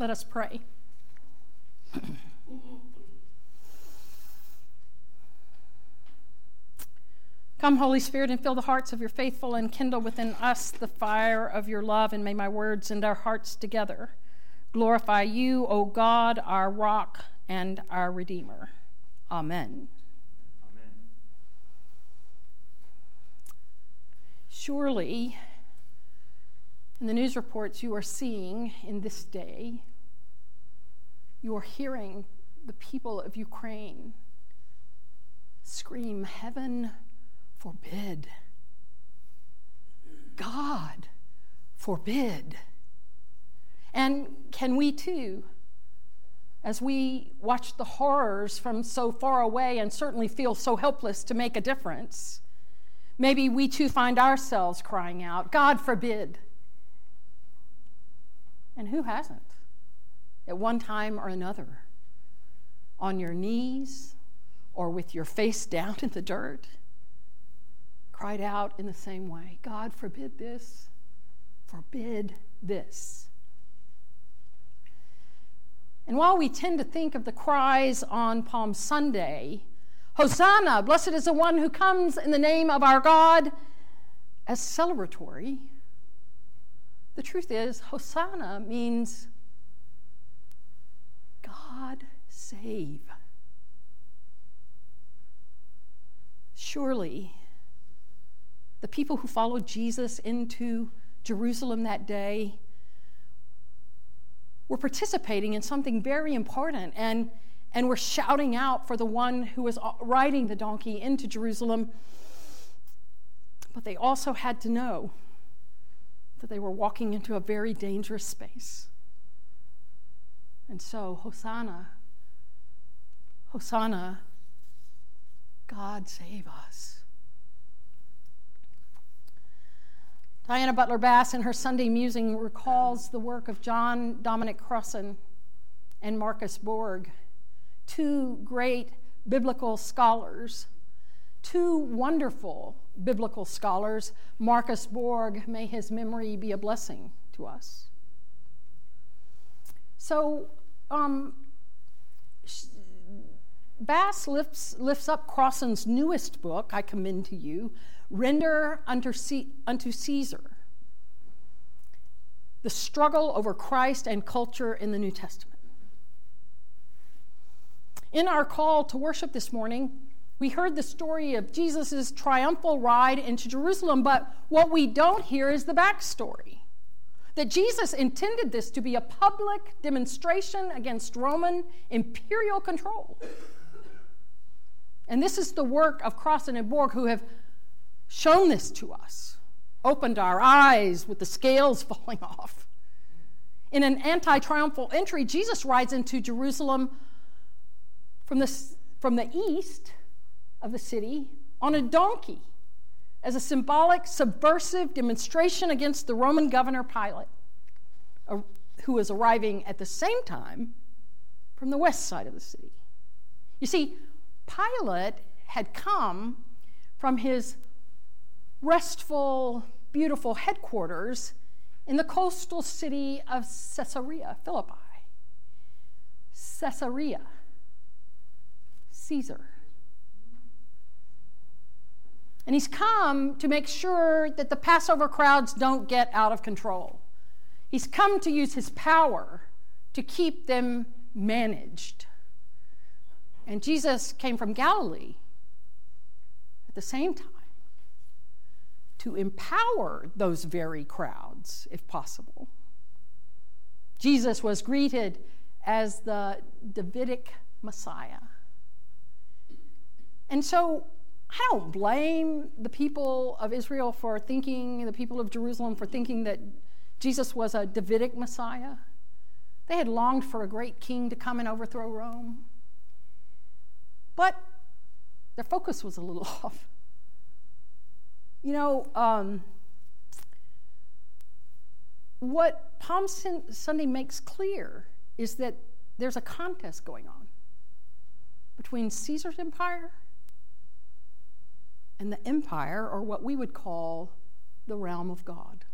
Let us pray. Come, Holy Spirit, and fill the hearts of your faithful and kindle within us the fire of your love, and may my words and our hearts together glorify you, O God, our rock and our Redeemer. Amen. Amen. Surely, in the news reports you are seeing in this day, you are hearing the people of Ukraine scream, Heaven forbid. God forbid. And can we too, as we watch the horrors from so far away and certainly feel so helpless to make a difference, maybe we too find ourselves crying out, God forbid. And who hasn't? At one time or another, on your knees or with your face down in the dirt cried out in the same way God, forbid this, forbid this. And while we tend to think of the cries on Palm Sunday, Hosanna, blessed is the one who comes in the name of our God, as celebratory, the truth is, Hosanna means God save. Surely, the people who followed Jesus into Jerusalem that day were participating in something very important and, and were shouting out for the one who was riding the donkey into Jerusalem. But they also had to know that they were walking into a very dangerous space. And so, Hosanna, Hosanna, God save us. Diana Butler Bass, in her Sunday musing, recalls the work of John Dominic Crossan and Marcus Borg, two great biblical scholars, two wonderful biblical scholars. Marcus Borg, may his memory be a blessing to us. So, um, Bass lifts, lifts up Crossan's newest book, I commend to you, Render unto, unto Caesar the struggle over Christ and culture in the New Testament. In our call to worship this morning, we heard the story of Jesus' triumphal ride into Jerusalem, but what we don't hear is the backstory. That Jesus intended this to be a public demonstration against Roman imperial control. And this is the work of Crossan and Borg, who have shown this to us, opened our eyes with the scales falling off. In an anti triumphal entry, Jesus rides into Jerusalem from the, from the east of the city on a donkey as a symbolic, subversive demonstration against the Roman governor Pilate, who was arriving at the same time from the west side of the city. You see, Pilate had come from his restful, beautiful headquarters in the coastal city of Caesarea Philippi. Caesarea, Caesar. And he's come to make sure that the Passover crowds don't get out of control. He's come to use his power to keep them managed. And Jesus came from Galilee at the same time to empower those very crowds, if possible. Jesus was greeted as the Davidic Messiah. And so I don't blame the people of Israel for thinking, the people of Jerusalem for thinking that Jesus was a Davidic Messiah. They had longed for a great king to come and overthrow Rome. But their focus was a little off. You know, um, what Palm Sunday makes clear is that there's a contest going on between Caesar's empire and the empire, or what we would call the realm of God.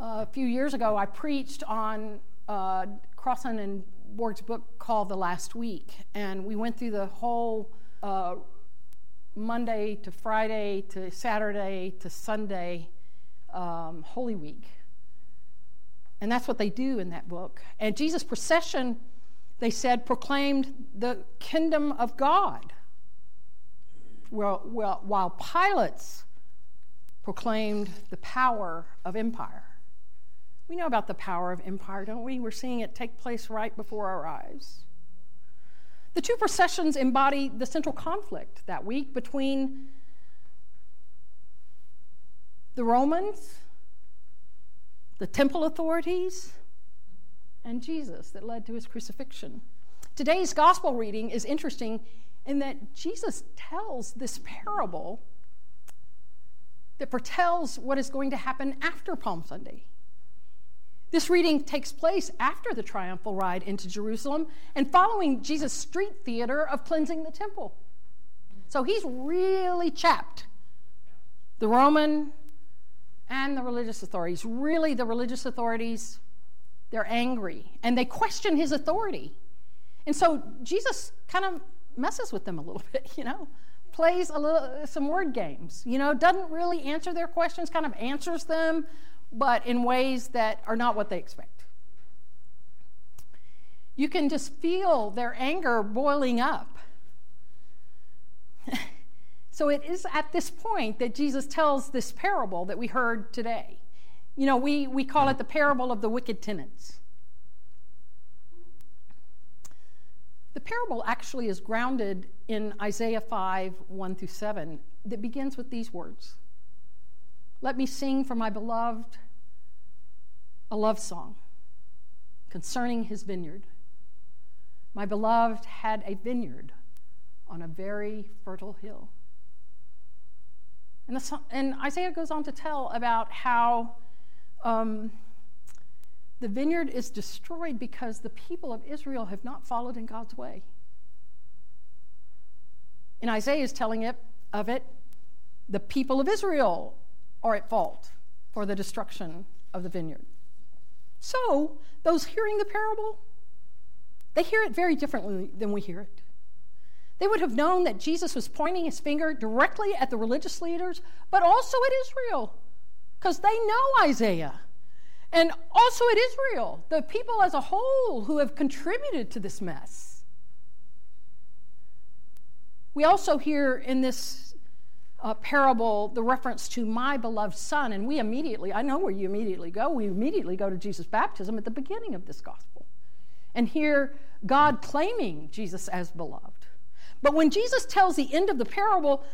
a few years ago, I preached on uh, Crossan and Borg's book called The Last Week, and we went through the whole uh, Monday to Friday to Saturday to Sunday um, Holy Week. And that's what they do in that book. And Jesus' procession, they said, proclaimed the kingdom of God. Well, well, while Pilate's proclaimed the power of empire. We know about the power of empire, don't we? We're seeing it take place right before our eyes. The two processions embody the central conflict that week between the Romans, the temple authorities, and Jesus that led to his crucifixion. Today's gospel reading is interesting in that Jesus tells this parable that foretells what is going to happen after Palm Sunday. This reading takes place after the triumphal ride into Jerusalem and following Jesus' street theater of cleansing the temple. So he's really chapped the Roman and the religious authorities. Really, the religious authorities, they're angry and they question his authority. And so Jesus kind of messes with them a little bit, you know plays a little uh, some word games. You know, doesn't really answer their questions, kind of answers them, but in ways that are not what they expect. You can just feel their anger boiling up. so it is at this point that Jesus tells this parable that we heard today. You know, we, we call it the parable of the wicked tenants. The parable actually is grounded in Isaiah 5 1 through 7 that begins with these words Let me sing for my beloved a love song concerning his vineyard. My beloved had a vineyard on a very fertile hill. And, the, and Isaiah goes on to tell about how um, the vineyard is destroyed because the people of Israel have not followed in God's way. And Isaiah is telling it of it, the people of Israel are at fault for the destruction of the vineyard. So, those hearing the parable, they hear it very differently than we hear it. They would have known that Jesus was pointing his finger directly at the religious leaders, but also at Israel, because they know Isaiah. And also at Israel, the people as a whole who have contributed to this mess. We also hear in this uh, parable the reference to my beloved son, and we immediately, I know where you immediately go. We immediately go to Jesus' baptism at the beginning of this gospel and hear God claiming Jesus as beloved. But when Jesus tells the end of the parable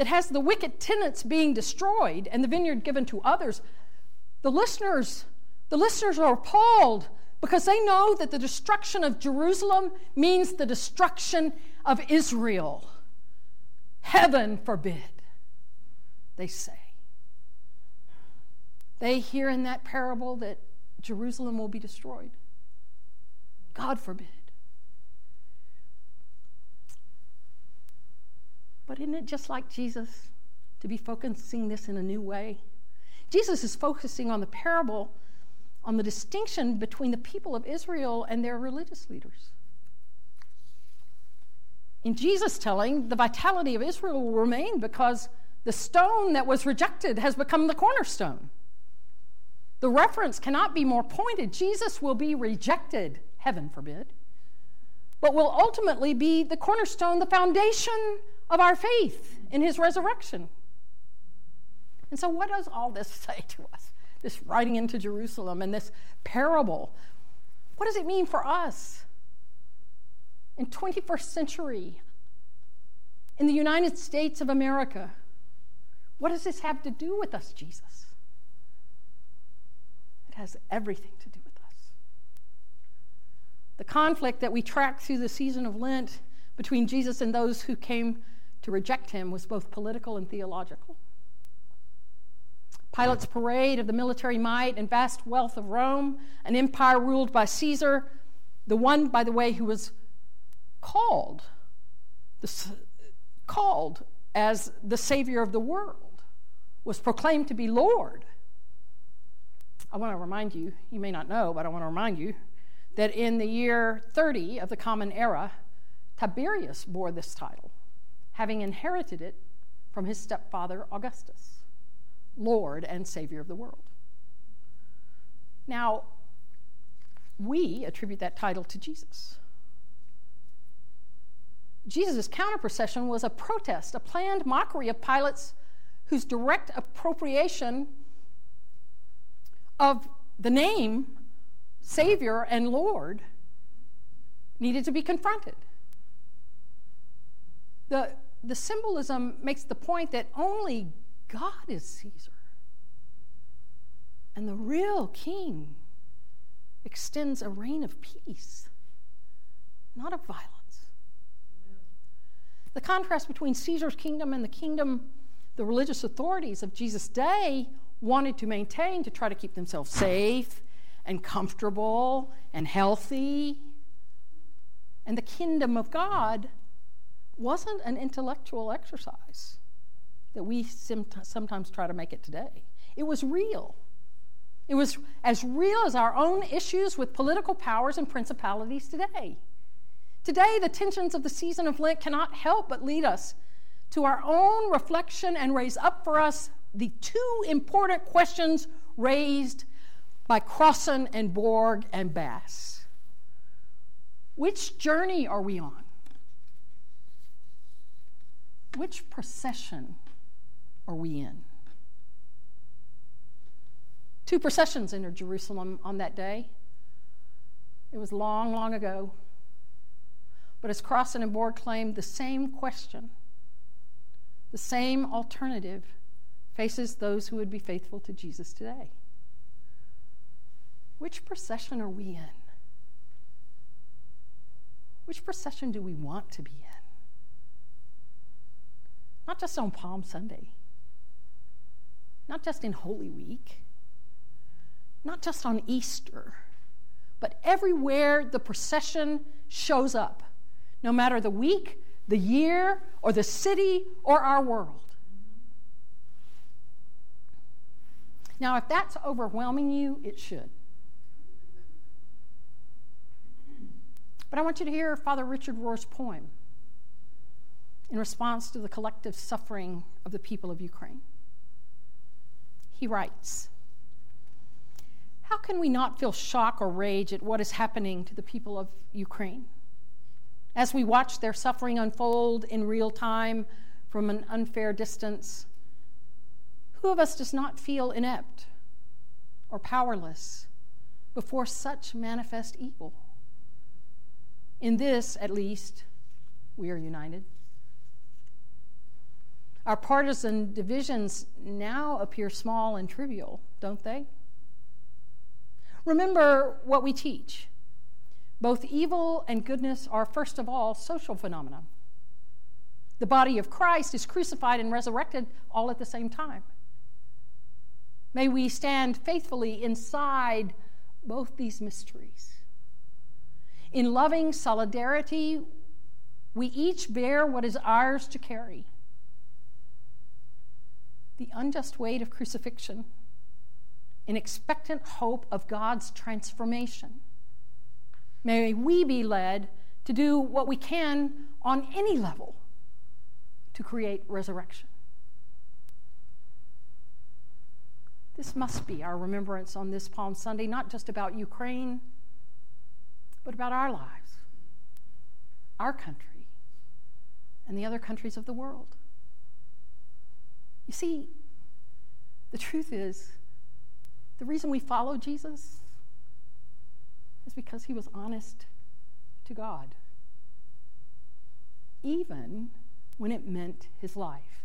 that has the wicked tenants being destroyed and the vineyard given to others, the listeners, the listeners are appalled because they know that the destruction of Jerusalem means the destruction of Israel. Heaven forbid, they say. They hear in that parable that Jerusalem will be destroyed. God forbid. But isn't it just like Jesus to be focusing this in a new way? Jesus is focusing on the parable, on the distinction between the people of Israel and their religious leaders. In Jesus' telling, the vitality of Israel will remain because the stone that was rejected has become the cornerstone. The reference cannot be more pointed. Jesus will be rejected, heaven forbid, but will ultimately be the cornerstone, the foundation of our faith in his resurrection. And so, what does all this say to us? This riding into Jerusalem and this parable. What does it mean for us? In 21st century, in the United States of America, what does this have to do with us, Jesus? It has everything to do with us. The conflict that we track through the season of Lent between Jesus and those who came to reject him was both political and theological. Pilate's parade of the military might and vast wealth of Rome, an empire ruled by Caesar, the one, by the way, who was called, the, called as the Savior of the world, was proclaimed to be Lord. I want to remind you, you may not know, but I want to remind you that in the year 30 of the Common Era, Tiberius bore this title, having inherited it from his stepfather Augustus, Lord and Savior of the world. Now, we attribute that title to Jesus. Jesus' counter procession was a protest, a planned mockery of Pilate's whose direct appropriation of the name Savior and Lord needed to be confronted. The, the symbolism makes the point that only God is Caesar. And the real king extends a reign of peace, not of violence. The contrast between Caesar's kingdom and the kingdom the religious authorities of Jesus' day wanted to maintain to try to keep themselves safe and comfortable and healthy. And the kingdom of God wasn't an intellectual exercise that we sometimes try to make it today. It was real. It was as real as our own issues with political powers and principalities today. Today, the tensions of the season of Lent cannot help but lead us to our own reflection and raise up for us the two important questions raised by Crossan and Borg and Bass. Which journey are we on? Which procession are we in? Two processions entered Jerusalem on that day. It was long, long ago. But as Crossan and Borg claimed, the same question the same alternative faces those who would be faithful to Jesus today. Which procession are we in? Which procession do we want to be in? Not just on Palm Sunday, not just in Holy Week, not just on Easter, but everywhere the procession shows up, no matter the week, the year, or the city, or our world. Now, if that's overwhelming you, it should. But I want you to hear Father Richard Rohr's poem in response to the collective suffering of the people of Ukraine. He writes How can we not feel shock or rage at what is happening to the people of Ukraine? As we watch their suffering unfold in real time from an unfair distance, who of us does not feel inept or powerless before such manifest evil? In this, at least, we are united. Our partisan divisions now appear small and trivial, don't they? Remember what we teach both evil and goodness are, first of all, social phenomena. The body of Christ is crucified and resurrected all at the same time. May we stand faithfully inside both these mysteries. In loving solidarity, we each bear what is ours to carry the unjust weight of crucifixion, in expectant hope of God's transformation May we be led to do what we can on any level to create resurrection. This must be our remembrance on this Palm Sunday, not just about Ukraine, but about our lives, our country, and the other countries of the world. You see, the truth is, the reason we follow Jesus is because he was honest to God, even when it meant his life.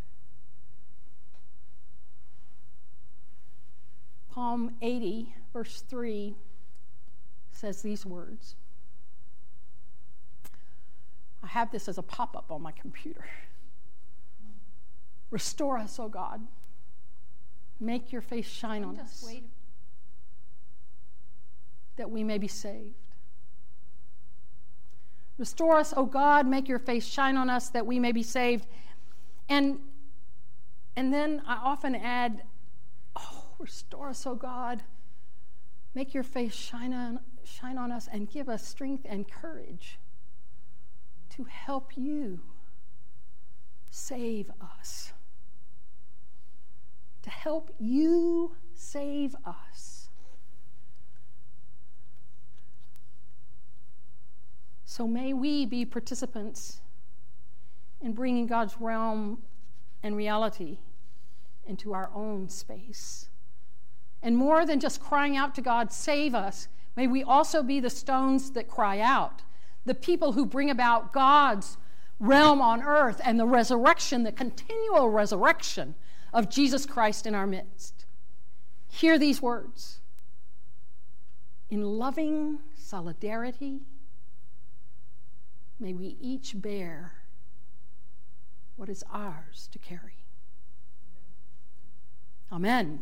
Psalm 80, verse 3 says these words. I have this as a pop up on my computer. Restore us, O God. Make your face shine on us. Wait that we may be saved. Restore us, O God, make your face shine on us that we may be saved. And, and then I often add, Oh, restore us, O God, Make your face shine on, shine on us and give us strength and courage to help you save us. To help you save us. So may we be participants in bringing God's realm and reality into our own space. And more than just crying out to God, save us, may we also be the stones that cry out, the people who bring about God's realm on earth and the resurrection, the continual resurrection of Jesus Christ in our midst. Hear these words. In loving solidarity, may we each bear what is ours to carry. Amen.